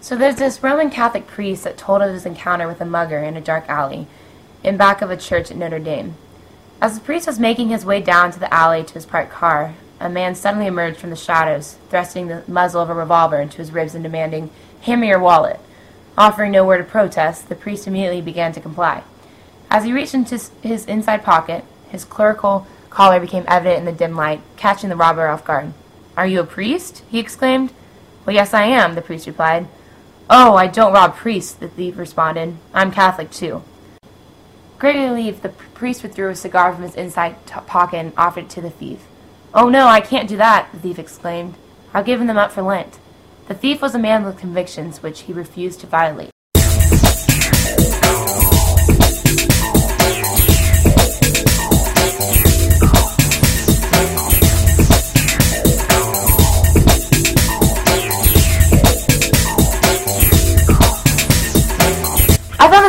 So there's this Roman Catholic priest that told of his encounter with a mugger in a dark alley in back of a church at Notre Dame. As the priest was making his way down to the alley to his parked car, a man suddenly emerged from the shadows, thrusting the muzzle of a revolver into his ribs and demanding, Hand me your wallet. Offering no word of protest, the priest immediately began to comply. As he reached into his inside pocket, his clerical collar became evident in the dim light, catching the robber off guard. Are you a priest? he exclaimed. Well, yes, I am, the priest replied. Oh, I don't rob priests, the thief responded. I'm Catholic, too. Greatly relieved, the priest withdrew a cigar from his inside pocket and offered it to the thief. Oh, no, I can't do that, the thief exclaimed. I've given them up for Lent. The thief was a man with convictions which he refused to violate.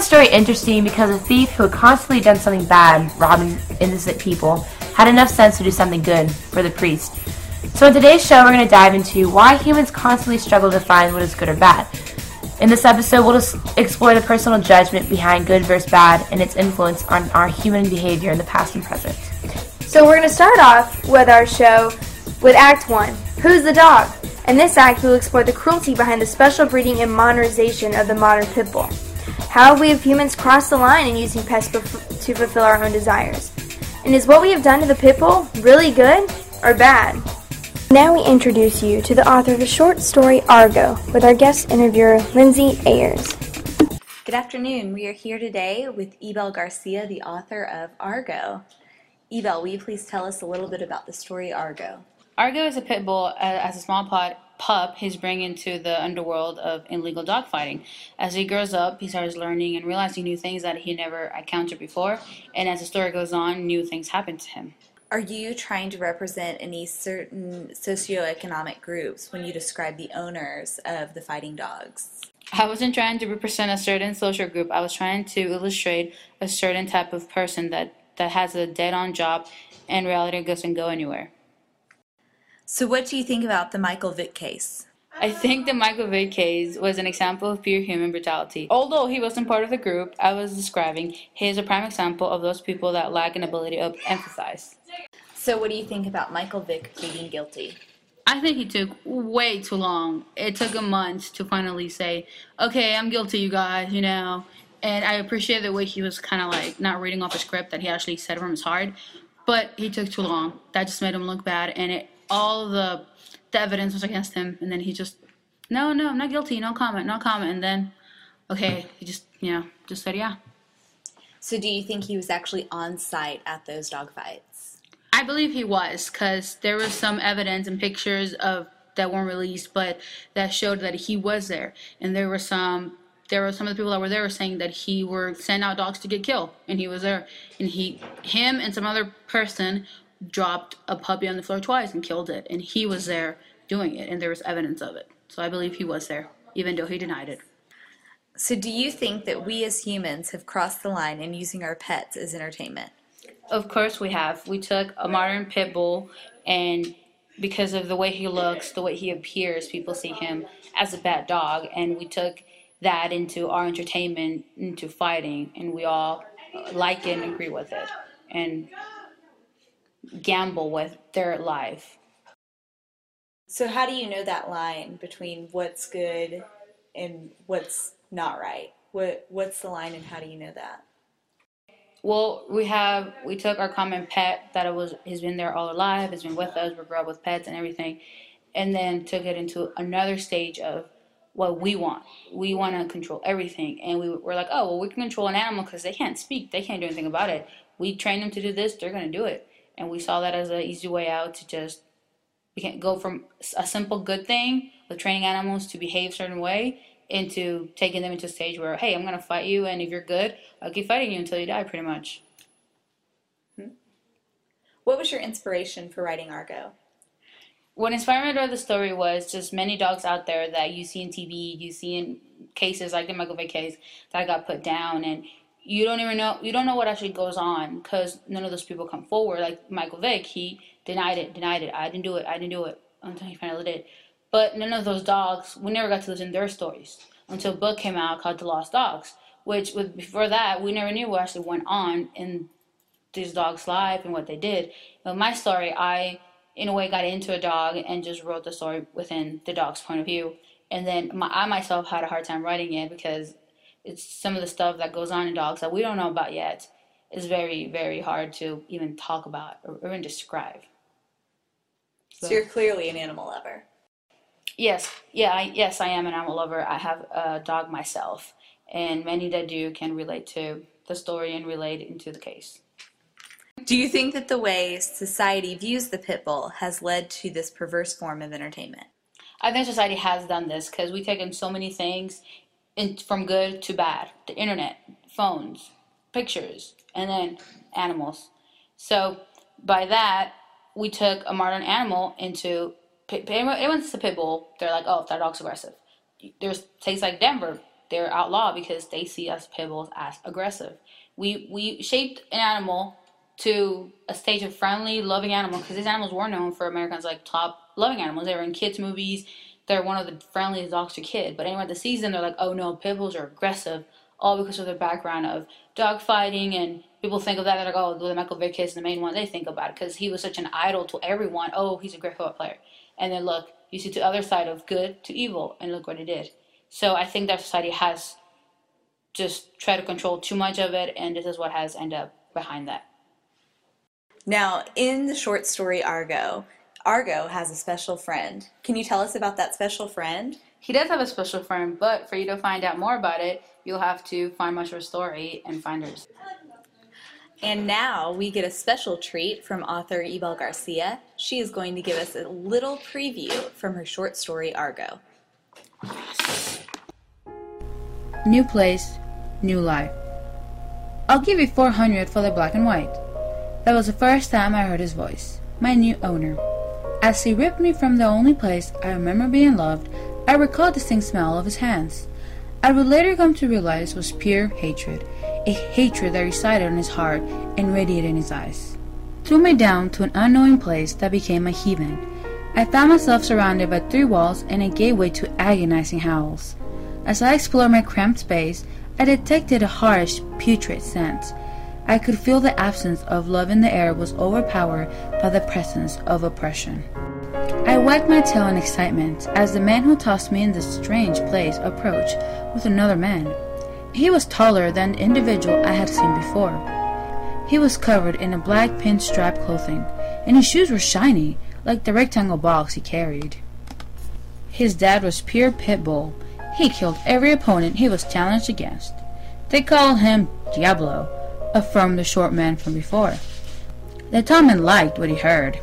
Story interesting because a thief who had constantly done something bad, robbing innocent people, had enough sense to do something good for the priest. So in today's show, we're going to dive into why humans constantly struggle to find what is good or bad. In this episode, we'll just explore the personal judgment behind good versus bad and its influence on our human behavior in the past and present. So we're going to start off with our show with Act 1, Who's the Dog? In this act, we'll explore the cruelty behind the special breeding and modernization of the modern pit bull. How have we of humans crossed the line in using pests to fulfill our own desires? And is what we have done to the pit bull really good or bad? Now we introduce you to the author of the short story Argo with our guest interviewer Lindsay Ayers. Good afternoon. We are here today with Ebel Garcia, the author of Argo. Ebel, will you please tell us a little bit about the story Argo? Argo is a pit bull uh, as a small pot, pup he's bringing into the underworld of illegal dogfighting. As he grows up, he starts learning and realizing new things that he never encountered before. And as the story goes on, new things happen to him. Are you trying to represent any certain socioeconomic groups when you describe the owners of the fighting dogs? I wasn't trying to represent a certain social group. I was trying to illustrate a certain type of person that, that has a dead on job and reality doesn't go anywhere. So, what do you think about the Michael Vick case? I think the Michael Vick case was an example of pure human brutality. Although he wasn't part of the group I was describing, he is a prime example of those people that lack an ability to empathize. So, what do you think about Michael Vick pleading guilty? I think he took way too long. It took him months to finally say, okay, I'm guilty, you guys, you know. And I appreciate the way he was kind of like not reading off a script that he actually said from his heart. But he took too long. That just made him look bad. And it all the the evidence was against him, and then he just, no, no, I'm not guilty, no comment, no comment, and then, okay, he just, you know, just said yeah. So, do you think he was actually on site at those dog fights? I believe he was, because there was some evidence and pictures of that weren't released, but that showed that he was there, and there were some. There were some of the people that were there were saying that he were sent out dogs to get killed, and he was there, and he, him, and some other person dropped a puppy on the floor twice and killed it, and he was there doing it, and there was evidence of it. So I believe he was there, even though he denied it. So, do you think that we as humans have crossed the line in using our pets as entertainment? Of course, we have. We took a modern pit bull, and because of the way he looks, the way he appears, people see him as a bad dog, and we took that into our entertainment, into fighting, and we all like it and agree with it. And gamble with their life. So, how do you know that line between what's good and what's not right? What What's the line, and how do you know that? Well, we have we took our common pet that it was has been there all our life, has been with us, we grew up with pets and everything, and then took it into another stage of what we want. We want to control everything, and we were like, oh well, we can control an animal because they can't speak, they can't do anything about it. We train them to do this, they're gonna do it and we saw that as an easy way out to just we can go from a simple good thing with training animals to behave a certain way into taking them into a stage where hey i'm going to fight you and if you're good i'll keep fighting you until you die pretty much hmm. what was your inspiration for writing argo what inspired me to the story was just many dogs out there that you see in tv you see in cases like the michael vick case that got put down and you don't even know you don't know what actually goes on because none of those people come forward. Like Michael Vick, he denied it, denied it. I didn't do it. I didn't do it until he finally did. But none of those dogs, we never got to listen to their stories until a book came out called The Lost Dogs, which with before that we never knew what actually went on in these dogs' life and what they did. But my story, I in a way got into a dog and just wrote the story within the dog's point of view. And then my, I myself had a hard time writing it because it's some of the stuff that goes on in dogs that we don't know about yet is very, very hard to even talk about or, or even describe. So you're clearly an animal lover. Yes, yeah, I, yes, I am an animal lover. I have a dog myself, and many that do can relate to the story and relate into the case. Do you think that the way society views the pit bull has led to this perverse form of entertainment? I think society has done this because we've taken so many things in, from good to bad the internet, phones, pictures, and then animals. So, by that, we took a modern animal into. Anyone sees a pit bull, they're like, oh, that dog's aggressive. There's states like Denver, they're outlawed because they see us pit bulls as aggressive. We, we shaped an animal to a stage of friendly, loving animal because these animals were known for Americans like top loving animals. They were in kids' movies. They're one of the friendliest dogs to kid. But that sees them, they're like, oh no, pit bulls are aggressive, all because of their background of dog fighting. And people think of that. They're like, oh, the Michael Vick is the main one they think about because he was such an idol to everyone. Oh, he's a great football player. And then look, you see the other side of good to evil, and look what he did. So I think that society has just tried to control too much of it, and this is what has ended up behind that. Now, in the short story Argo, Argo has a special friend. Can you tell us about that special friend? He does have a special friend, but for you to find out more about it, you'll have to find Musher's story and find hers. And now we get a special treat from author Ibel Garcia. She is going to give us a little preview from her short story Argo. New place, new life. I'll give you 400 for the black and white. That was the first time I heard his voice, my new owner. As he ripped me from the only place I remember being loved, I recalled the distinct smell of his hands. I would later come to realize was pure hatred, a hatred that resided in his heart and radiated in his eyes. Threw me down to an unknowing place that became a heaven. I found myself surrounded by three walls and a gateway to agonizing howls. As I explored my cramped space, I detected a harsh, putrid scent. I could feel the absence of love in the air was overpowered by the presence of oppression. I wagged my tail in excitement as the man who tossed me in this strange place approached with another man. He was taller than the individual I had seen before. He was covered in a black pinstripe clothing, and his shoes were shiny, like the rectangle box he carried. His dad was pure pit bull. He killed every opponent he was challenged against. They called him Diablo, affirmed the short man from before. The Tommen liked what he heard.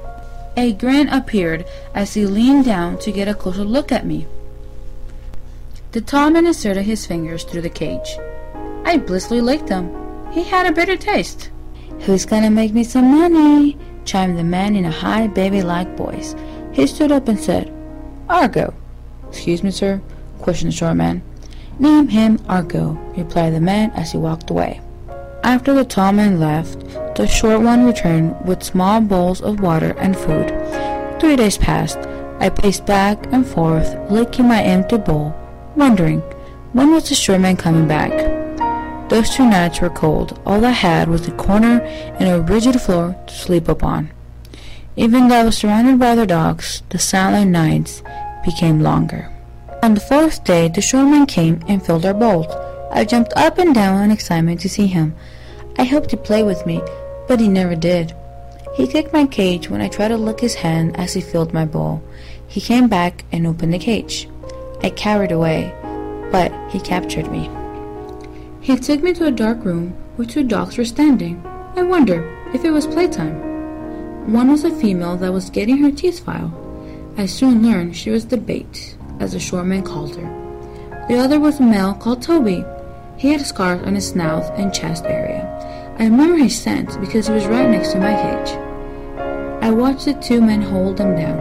A grin appeared as he leaned down to get a closer look at me. The Tommen inserted his fingers through the cage. I blissfully licked them. He had a bitter taste. Who's gonna make me some money? chimed the man in a high, baby-like voice. He stood up and said, Argo. Excuse me, sir? questioned the short man. Name him Argo, replied the man as he walked away. After the tall man left, the short one returned with small bowls of water and food. Three days passed. I paced back and forth, licking my empty bowl, wondering when was the short man coming back. Those two nights were cold. All I had was a corner and a rigid floor to sleep upon. Even though I was surrounded by other dogs, the silent nights became longer. On the fourth day, the short man came and filled our bowls. I jumped up and down in excitement to see him. I hoped he'd play with me, but he never did. He kicked my cage when I tried to lick his hand as he filled my bowl. He came back and opened the cage. I cowered away, but he captured me. He took me to a dark room where two dogs were standing. I wonder if it was playtime. One was a female that was getting her teeth filed. I soon learned she was the bait, as the shoreman called her. The other was a male called Toby. He had scars on his snout and chest area. I remember his scent because he was right next to my cage. I watched the two men hold him down.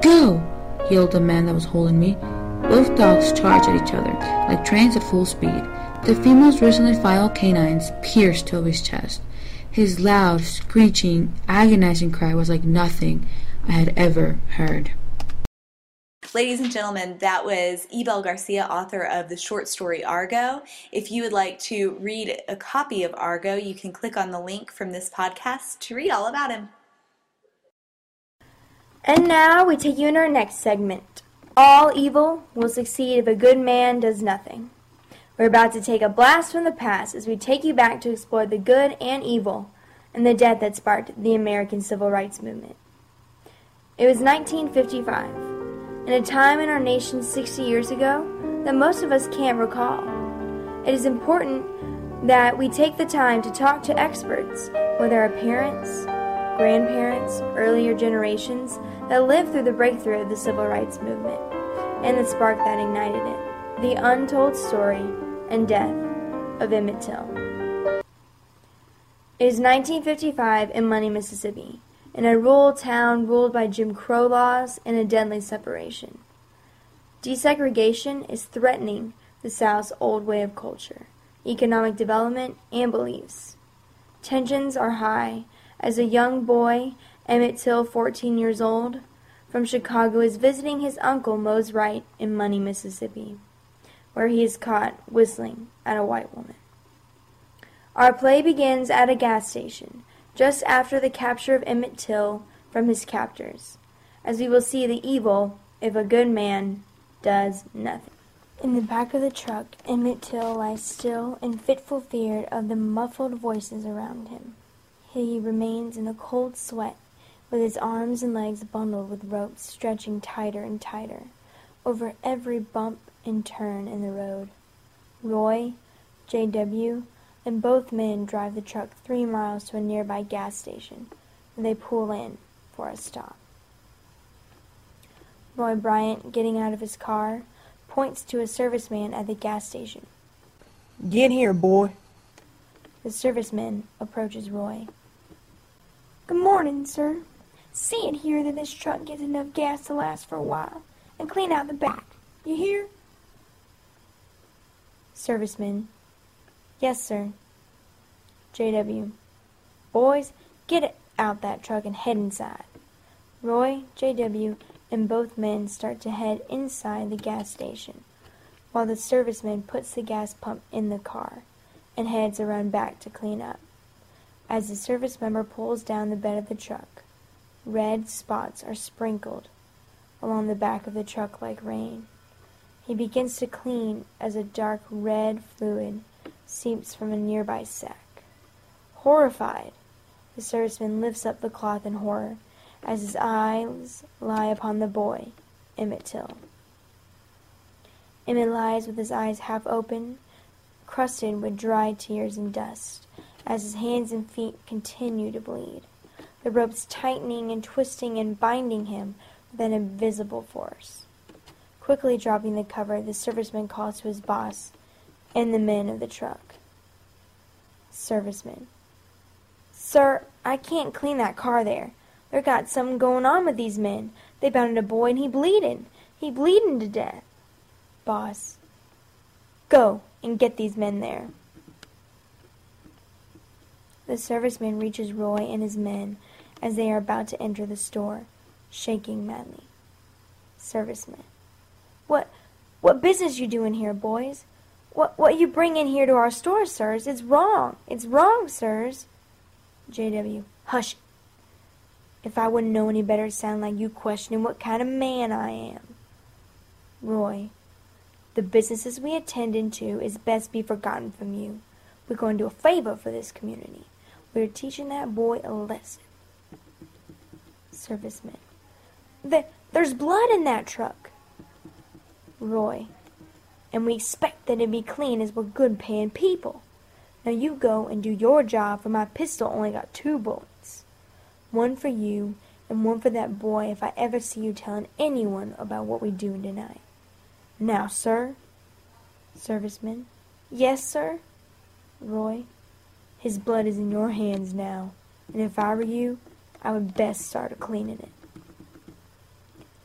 Go! yelled the man that was holding me. Both dogs charged at each other, like trains at full speed. The female's recently filed canines pierced Toby's chest. His loud, screeching, agonizing cry was like nothing I had ever heard. Ladies and gentlemen, that was Ebel Garcia, author of the short story Argo. If you would like to read a copy of Argo, you can click on the link from this podcast to read all about him. And now we take you in our next segment. All evil will succeed if a good man does nothing. We're about to take a blast from the past as we take you back to explore the good and evil and the death that sparked the American Civil Rights Movement. It was 1955, in a time in our nation 60 years ago that most of us can't recall. It is important that we take the time to talk to experts, whether our parents, grandparents, earlier generations that lived through the breakthrough of the Civil Rights Movement and the spark that ignited it, the untold story and death of Emmett Till. It is 1955 in Money, Mississippi, in a rural town ruled by Jim Crow laws and a deadly separation. Desegregation is threatening the South's old way of culture, economic development, and beliefs. Tensions are high as a young boy, Emmett Till, 14 years old, from Chicago is visiting his uncle Mose Wright in Money, Mississippi, where he is caught whistling at a white woman. Our play begins at a gas station, just after the capture of Emmett Till from his captors, as we will see the evil if a good man does nothing. In the back of the truck, Emmett Till lies still in fitful fear of the muffled voices around him. He remains in a cold sweat, with his arms and legs bundled with ropes stretching tighter and tighter over every bump and turn in the road. Roy, J.W., and both men drive the truck three miles to a nearby gas station, where they pull in for a stop. Roy Bryant, getting out of his car, points to a serviceman at the gas station. Get here, boy. The serviceman approaches Roy. Good morning, sir. See it here that this truck gets enough gas to last for a while, and clean out the back. You hear? Serviceman. Yes, sir. J.W. Boys, get out that truck and head inside. Roy, J.W., and both men start to head inside the gas station, while the serviceman puts the gas pump in the car and heads around back to clean up. As the service member pulls down the bed of the truck, red spots are sprinkled along the back of the truck like rain. He begins to clean as a dark red fluid seeps from a nearby sack. Horrified, the serviceman lifts up the cloth in horror as his eyes lie upon the boy, Emmett Till. Emmett lies with his eyes half open, crusted with dry tears and dust, as his hands and feet continue to bleed, the ropes tightening and twisting and binding him with an invisible force. Quickly dropping the cover, the serviceman calls to his boss and the men of the truck. Serviceman. Sir, I can't clean that car there. There got something going on with these men. They bounded a boy and he bleeding. He bleeding to death. Boss. Go and get these men there. The serviceman reaches Roy and his men as they are about to enter the store, shaking madly. Serviceman. What what business you doing here, boys? What what you bring in here to our store, sirs? It's wrong. It's wrong, sirs. J.W. Hush. If I wouldn't know any better, it'd sound like you questioning what kind of man I am. Roy. The businesses we attend into is best be forgotten from you. We're going to do a favor for this community. We're teaching that boy a lesson. Serviceman. There, there's blood in that truck. Roy. And we expect that it be clean as we're good paying people. Now you go and do your job, for my pistol only got two bullets. One for you, and one for that boy if I ever see you telling anyone about what we do tonight. Now, sir. Serviceman. Yes, sir. Roy. His blood is in your hands now, and if I were you, I would best start cleaning it.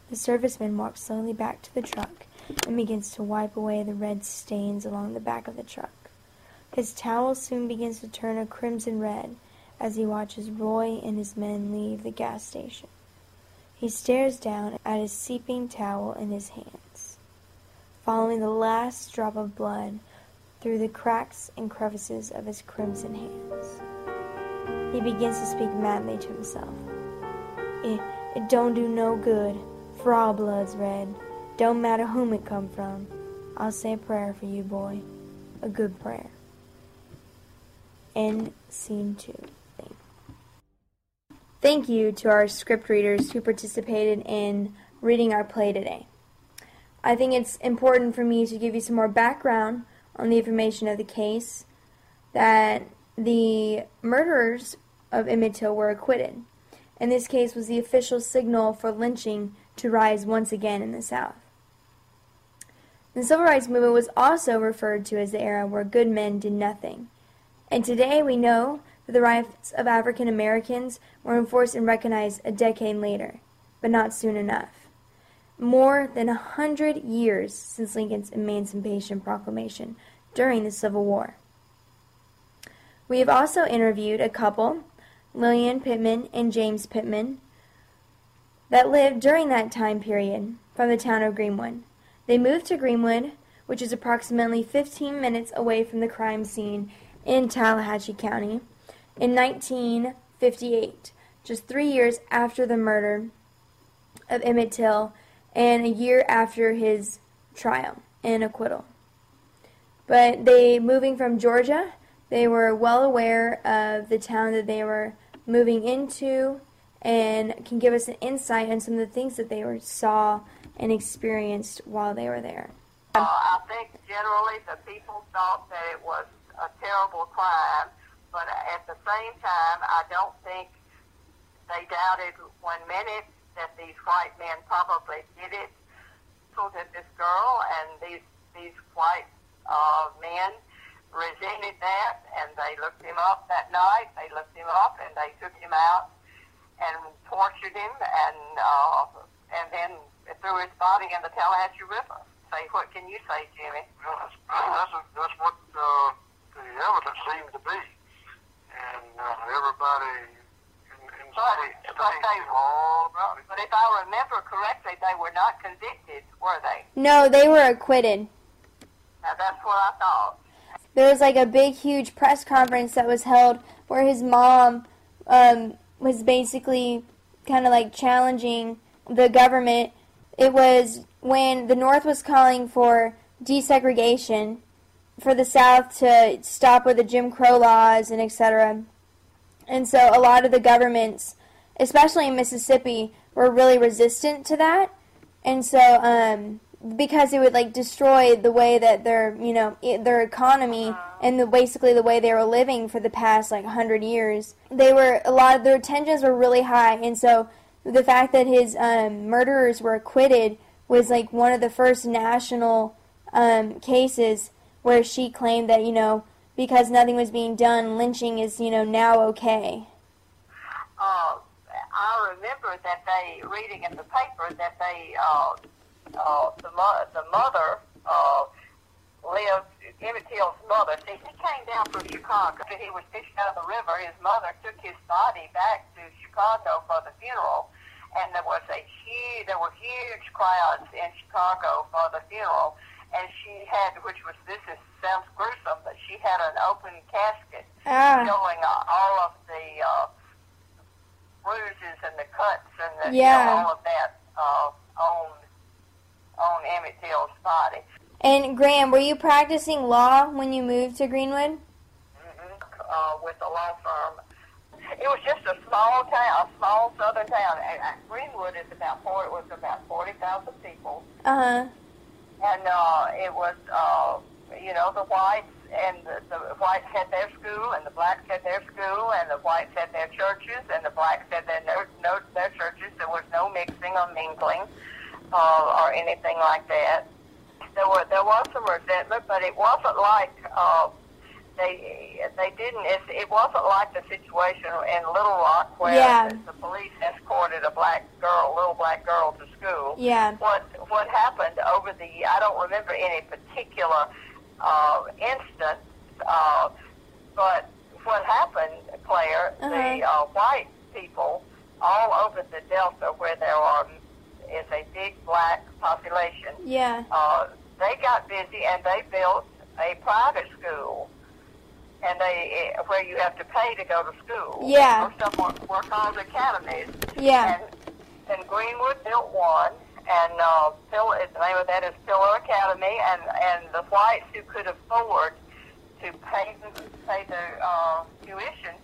The serviceman walked slowly back to the truck and begins to wipe away the red stains along the back of the truck. His towel soon begins to turn a crimson red as he watches Roy and his men leave the gas station. He stares down at his seeping towel in his hands, following the last drop of blood through the cracks and crevices of his crimson hands. He begins to speak madly to himself. It, it don't do no good, for all blood's red. Don't matter whom it come from. I'll say a prayer for you, boy. A good prayer. End scene two. Thank you to our script readers who participated in reading our play today. I think it's important for me to give you some more background on the information of the case that the murderers of Emmett Till were acquitted. And this case was the official signal for lynching to rise once again in the South. The Civil Rights Movement was also referred to as the era where good men did nothing. And today we know that the rights of African Americans were enforced and recognized a decade later, but not soon enough. More than a hundred years since Lincoln's Emancipation Proclamation during the Civil War. We have also interviewed a couple, Lillian Pittman and James Pittman, that lived during that time period from the town of Greenwood. They moved to Greenwood, which is approximately 15 minutes away from the crime scene in Tallahatchie County, in 1958, just three years after the murder of Emmett Till and a year after his trial and acquittal. But they, moving from Georgia, they were well aware of the town that they were moving into and can give us an insight on some of the things that they were, saw and experienced while they were there. Uh, I think generally the people thought that it was a terrible crime, but at the same time, I don't think they doubted one minute that these white men probably did it. So that this girl and these these white uh, men resented that, and they looked him up that night. They looked him up, and they took him out and tortured him, and uh, and then threw his body in the Tallahatchie River. Say, what can you say, Jimmy? Well, that's, that's, that's what uh, the evidence seemed to be, and uh, everybody in, in the But, state, but state they, knew all about it. but if I remember correctly, they were not convicted, were they? No, they were acquitted. Now, that's what I thought. There was like a big, huge press conference that was held where his mom um, was basically kind of like challenging the government. It was when the North was calling for desegregation, for the South to stop with the Jim Crow laws and etc. And so a lot of the governments, especially in Mississippi, were really resistant to that. And so, um, because it would like destroy the way that their, you know, their economy and the basically the way they were living for the past like hundred years, they were a lot of their tensions were really high. And so, the fact that his um, murderers were acquitted was like one of the first national um, cases where she claimed that you know because nothing was being done, lynching is you know now okay. uh, I remember that they reading in the paper that they uh, uh, the mo- the mother uh, lived Emmett Till's mother. See, he came down from Chicago. He was fished out of the river, his mother took his body back to Chicago for the funeral, and there was a huge there were huge crowds in Chicago for the funeral. And she had, which was this is sounds gruesome, but she had an open casket Ah, showing uh, all of the uh, bruises and the cuts and the, you know, all of that uh, on on Emmett Till's body. And Graham, were you practicing law when you moved to Greenwood? Mm-hmm. Uh, with the law firm. It was just a small town, a small southern town. And, Greenwood is about four. It was about forty thousand people, Uh huh. and uh, it was, uh, you know, the whites and the, the whites had their school, and the blacks had their school, and the whites had their churches, and the blacks had their no, no their churches. There was no mixing or mingling uh, or anything like that. There were there was some resentment, but it wasn't like uh, they they didn't. It, it wasn't like the situation in Little Rock where Yeah. the, the police escorted a black girl, little black girl, to school Yeah. what what happened over the I don't remember any particular uh, instance, uh, but what happened, Claire, the Uh-huh. uh, white people all over the Delta where there are is a big black population. Yeah. Uh, they got busy and they built a private school, and they eh, where you have to pay to go to school. Yeah. Or some were, were called academies. Yeah. And, and Greenwood built one, and uh, Pill, the name of that is Pillow Academy, and and the whites who could afford to pay the pay the uh, tuition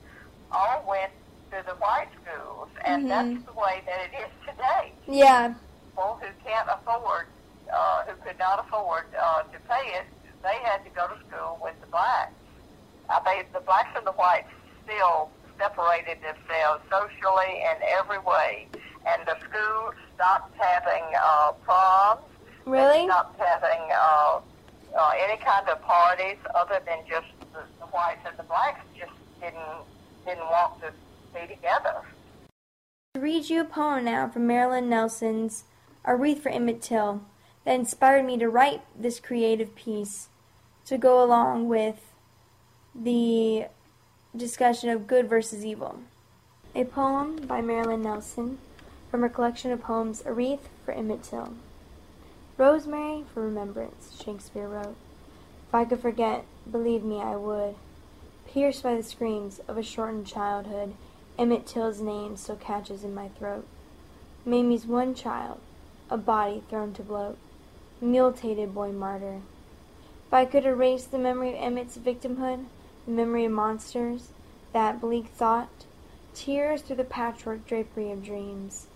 all went to the white schools, and Mhm. that's the way that it is today. Yeah. People who can't afford, uh, who could not afford uh, to pay it, they had to go to school with the blacks. I think the blacks and the whites still separated themselves socially in every way, and the school stopped having uh, proms. Really? They stopped having uh, uh, any kind of parties other than just the, the whites and the blacks just didn't didn't want to be together. to read you a poem now from Marilyn Nelson's A Wreath for Emmett Till that inspired me to write this creative piece to go along with the discussion of good versus evil. A poem by Marilyn Nelson from her collection of poems A Wreath for Emmett Till. Rosemary for remembrance, Shakespeare wrote. If I could forget, believe me, I would. Pierced by the screams of a shortened childhood, Emmett Till's name still catches in my throat. Mamie's one child, a body thrown to bloat. Mule-tated boy martyr. If I could erase the memory of Emmett's victimhood, the memory of monsters, that bleak thought, tears through the patchwork drapery of dreams.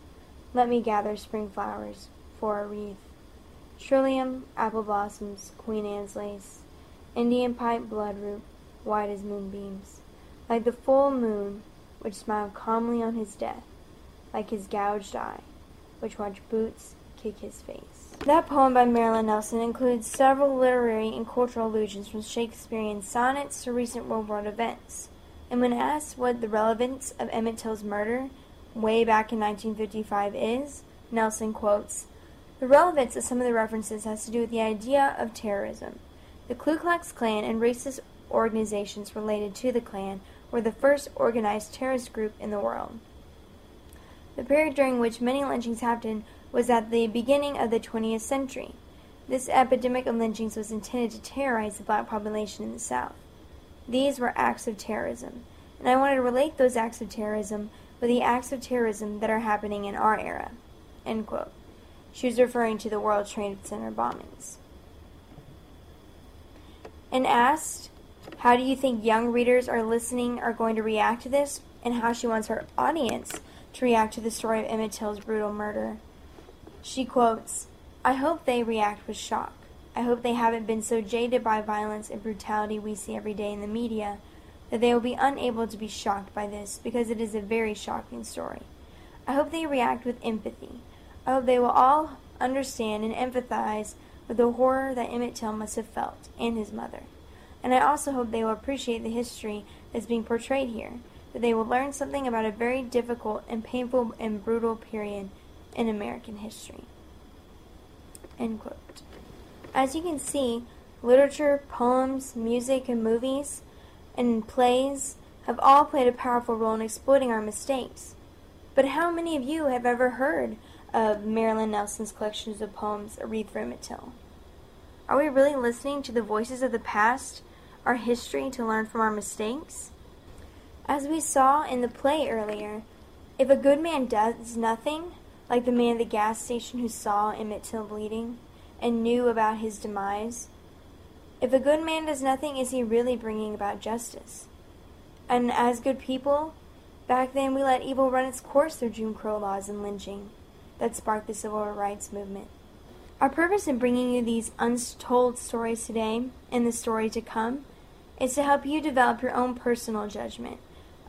Let me gather spring flowers for a wreath. Trillium, apple blossoms, Queen Anne's lace, Indian pipe bloodroot, white as moonbeams, like the full moon which smiled calmly on his death, like his gouged eye, which watched boots kick his face. That poem by Marilyn Nelson includes several literary and cultural allusions from Shakespearean sonnets to recent World events. And when asked what the relevance of Emmett Till's murder way back in 1955 is, Nelson quotes, The relevance of some of the references has to do with the idea of terrorism. The Ku Klux Klan and racist organizations related to the Klan were the first organized terrorist group in the world. The period during which many lynchings happened was at the beginning of the 20th century. This epidemic of lynchings was intended to terrorize the black population in the South. These were acts of terrorism, and I wanted to relate those acts of terrorism with the acts of terrorism that are happening in our era. End quote. She was referring to the World Trade Center bombings. And asked, How do you think young readers are listening are going to react to this, and how she wants her audience to react to the story of Emmett Till's brutal murder? She quotes, I hope they react with shock. I hope they haven't been so jaded by violence and brutality we see every day in the media that they will be unable to be shocked by this because it is a very shocking story. I hope they react with empathy. I hope they will all understand and empathize with the horror that Emmett Till must have felt and his mother. And I also hope they will appreciate the history that's being portrayed here, that they will learn something about a very difficult and painful and brutal period in American history. End quote. As you can see, literature, poems, music, and movies and plays have all played a powerful role in exploiting our mistakes. But how many of you have ever heard of Marilyn Nelson's collections of poems, A Wreath for Till? Are we really listening to the voices of the past, our history, to learn from our mistakes? As we saw in the play earlier, if a good man does nothing, like the man at the gas station who saw Emmett Till bleeding and knew about his demise, if a good man does nothing, is he really bringing about justice? And as good people, back then we let evil run its course through Jim Crow laws and lynching that sparked the civil rights movement. Our purpose in bringing you these untold stories today and the story to come is to help you develop your own personal judgment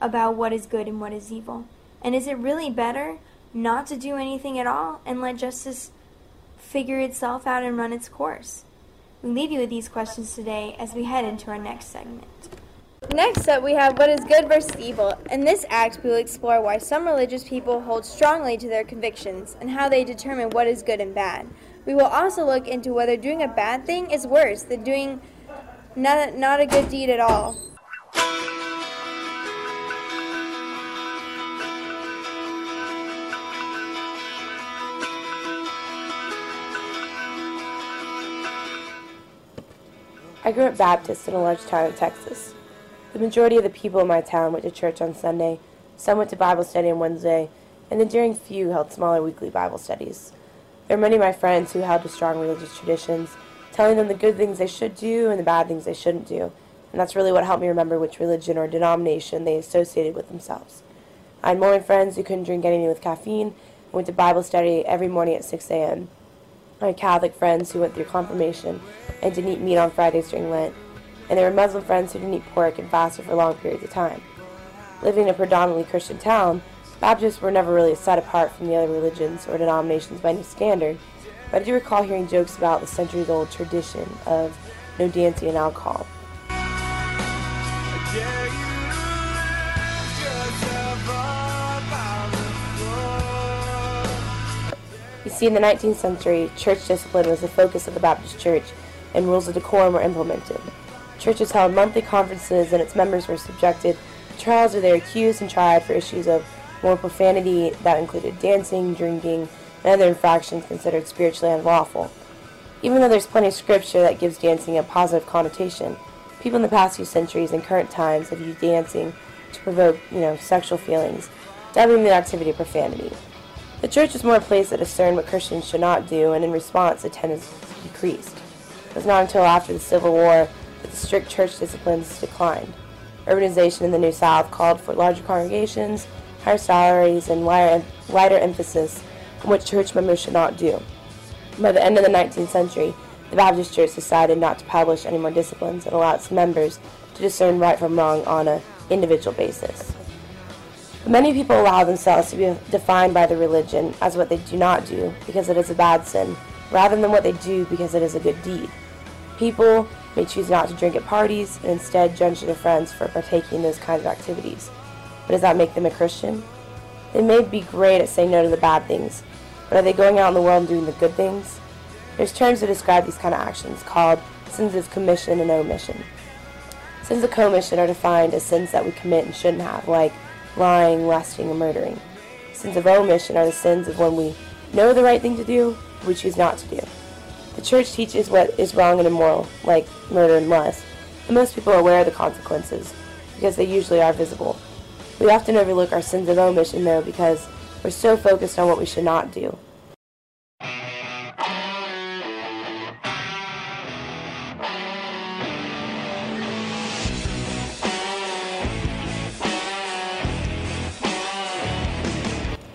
about what is good and what is evil. And is it really better not to do anything at all and let justice figure itself out and run its course? We leave you with these questions today as we head into our next segment. Next up, we have what is good versus evil. In this act, we will explore why some religious people hold strongly to their convictions and how they determine what is good and bad. We will also look into whether doing a bad thing is worse than doing not, not a good deed at all. I grew up Baptist in a large town in Texas. The majority of the people in my town went to church on Sunday, some went to Bible study on Wednesday, and the enduring few held smaller weekly Bible studies. There are many of my friends who held to strong religious traditions, telling them the good things they should do and the bad things they shouldn't do, and that's really what helped me remember which religion or denomination they associated with themselves. I had Mormon friends who couldn't drink anything with caffeine and went to Bible study every morning at 6 a.m. Had Catholic friends who went through confirmation and didn't eat meat on Fridays during Lent, and there were Muslim friends who didn't eat pork and fasted for long periods of time. Living in a predominantly Christian town, Baptists were never really set apart from the other religions or denominations by any standard, but I do recall hearing jokes about the centuries old tradition of no dancing and alcohol. See, in the 19th century, church discipline was the focus of the Baptist Church, and rules of decorum were implemented. Churches held monthly conferences, and its members were subjected to trials where they were accused and tried for issues of moral profanity that included dancing, drinking, and other infractions considered spiritually unlawful. Even though there's plenty of scripture that gives dancing a positive connotation, people in the past few centuries and current times have used dancing to provoke, you know, sexual feelings, dubbing the activity of profanity. The church is more a place that what Christians should not do, and in response, attendance decreased. It was not until after the Civil War that the strict church disciplines declined. Urbanization in the New South called for larger congregations, higher salaries, and wider, wider emphasis on what church members should not do. By the end of the 19th century, the Baptist Church decided not to publish any more disciplines and allowed its members to discern right from wrong on an individual basis. Many people allow themselves to be defined by their religion as what they do not do because it is a bad sin, rather than what they do because it is a good deed. People may choose not to drink at parties and instead judge their friends for partaking in those kinds of activities. But does that make them a Christian? They may be great at saying no to the bad things, but are they going out in the world and doing the good things? There's terms to describe these kind of actions called sins of commission and omission. Sins of commission are defined as sins that we commit and shouldn't have, like lying, lusting, and murdering. Sins of omission are the sins of when we know the right thing to do, we choose not to do. The church teaches what is wrong and immoral, like murder and lust, and most people are aware of the consequences, because they usually are visible. We often overlook our sins of omission, though, because we're so focused on what we should not do.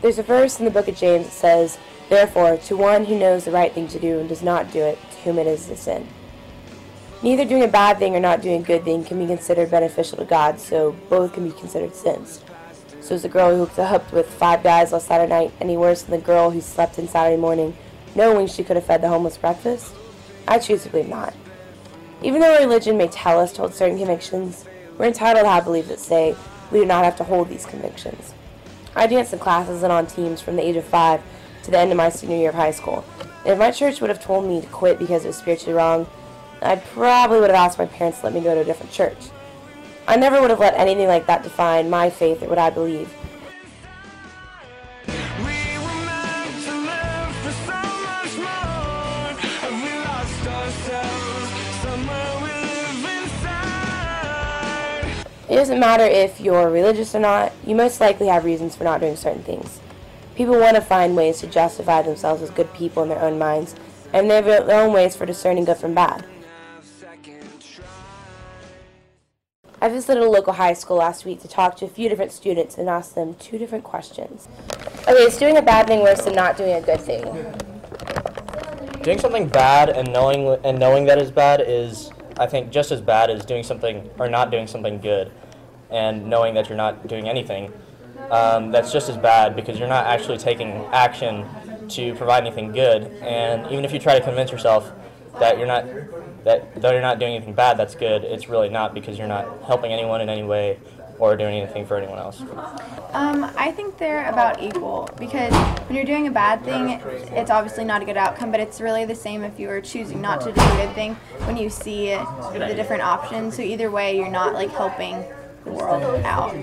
There's a verse in the book of James that says, Therefore, to one who knows the right thing to do and does not do it, to whom it is a sin. Neither doing a bad thing or not doing a good thing can be considered beneficial to God, so both can be considered sins. So is the girl who hooked up with five guys last Saturday night any worse than the girl who slept in Saturday morning, knowing she could have fed the homeless breakfast? I choose to believe not. Even though religion may tell us to hold certain convictions, we're entitled to have beliefs that say we do not have to hold these convictions. I danced in classes and on teams from the age of five to the end of my senior year of high school. If my church would have told me to quit because it was spiritually wrong, I probably would have asked my parents to let me go to a different church. I never would have let anything like that define my faith or what I believe. It doesn't matter if you're religious or not, you most likely have reasons for not doing certain things. People want to find ways to justify themselves as good people in their own minds, and they have their own ways for discerning good from bad. I visited a local high school last week to talk to a few different students and ask them two different questions. Okay, is doing a bad thing worse than not doing a good thing? Doing something bad and knowing and knowing that is bad is, I think, just as bad as doing something or not doing something good, and knowing that you're not doing anything. Um, that's just as bad because you're not actually taking action to provide anything good. And even if you try to convince yourself that you're not that though you're not doing anything bad, that's good. It's really not because you're not helping anyone in any way or doing anything for anyone else. Um, I think they're about equal because when you're doing a bad thing, it's obviously not a good outcome, but it's really the same if you were choosing not to do a good thing when you see the different options. So either way, you're not like helping the world out.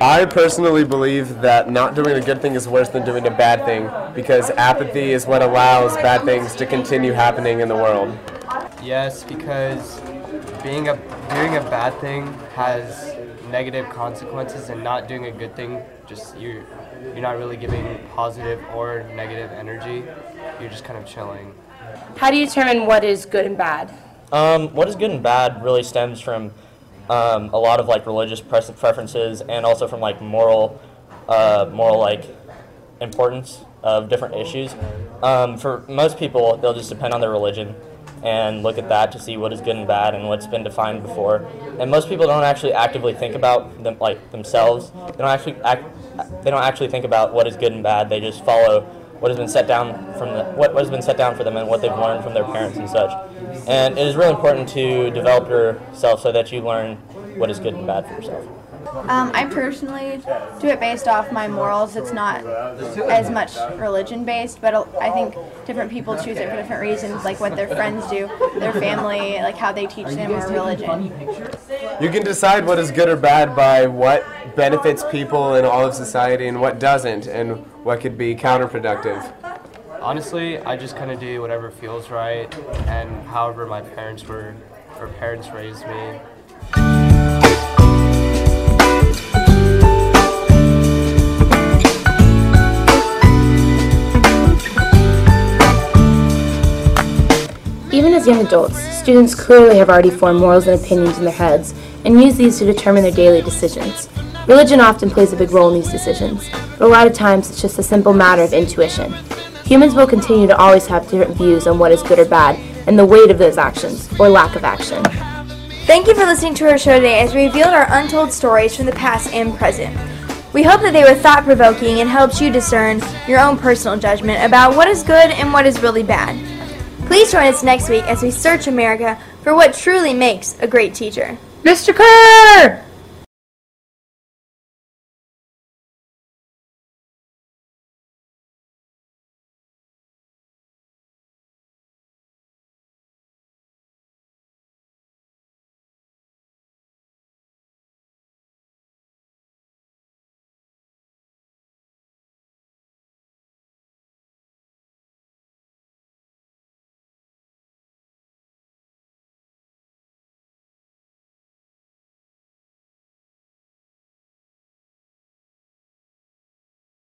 I personally believe that not doing a good thing is worse than doing a bad thing because apathy is what allows bad things to continue happening in the world. Yes, because being a doing a bad thing has negative consequences, and not doing a good thing just you're you're not really giving positive or negative energy. You're just kind of chilling. How do you determine what is good and bad? Um, what is good and bad really stems from um, a lot of like religious preferences and also from like moral, uh, moral like importance of different issues. Um, for most people, they'll just depend on their religion and look at that to see what is good and bad and what's been defined before. And most people don't actually actively think about them like themselves. They don't actually act, they don't actually think about what is good and bad. They just follow what has been set down from the, what, what has been set down for them and what they've learned from their parents and such. And it is really important to develop yourself so that you learn what is good and bad for yourself. Um, I personally do it based off my morals. It's not as much religion based, but I think different people choose it for different reasons, like what their friends do, their family, like how they teach them, or religion. You can decide what is good or bad by what benefits people in all of society and what doesn't, and what could be counterproductive. Honestly, I just kind of do whatever feels right, and however my parents were or parents raised me. Even as young adults, students clearly have already formed morals and opinions in their heads and use these to determine their daily decisions. Religion often plays a big role in these decisions, but a lot of times it's just a simple matter of intuition. Humans will continue to always have different views on what is good or bad and the weight of those actions, or lack of action. Thank you for listening to our show today as we revealed our untold stories from the past and present. We hope that they were thought provoking and helped you discern your own personal judgment about what is good and what is really bad. Please join us next week as we search America for what truly makes a great teacher. Mr. Kerr!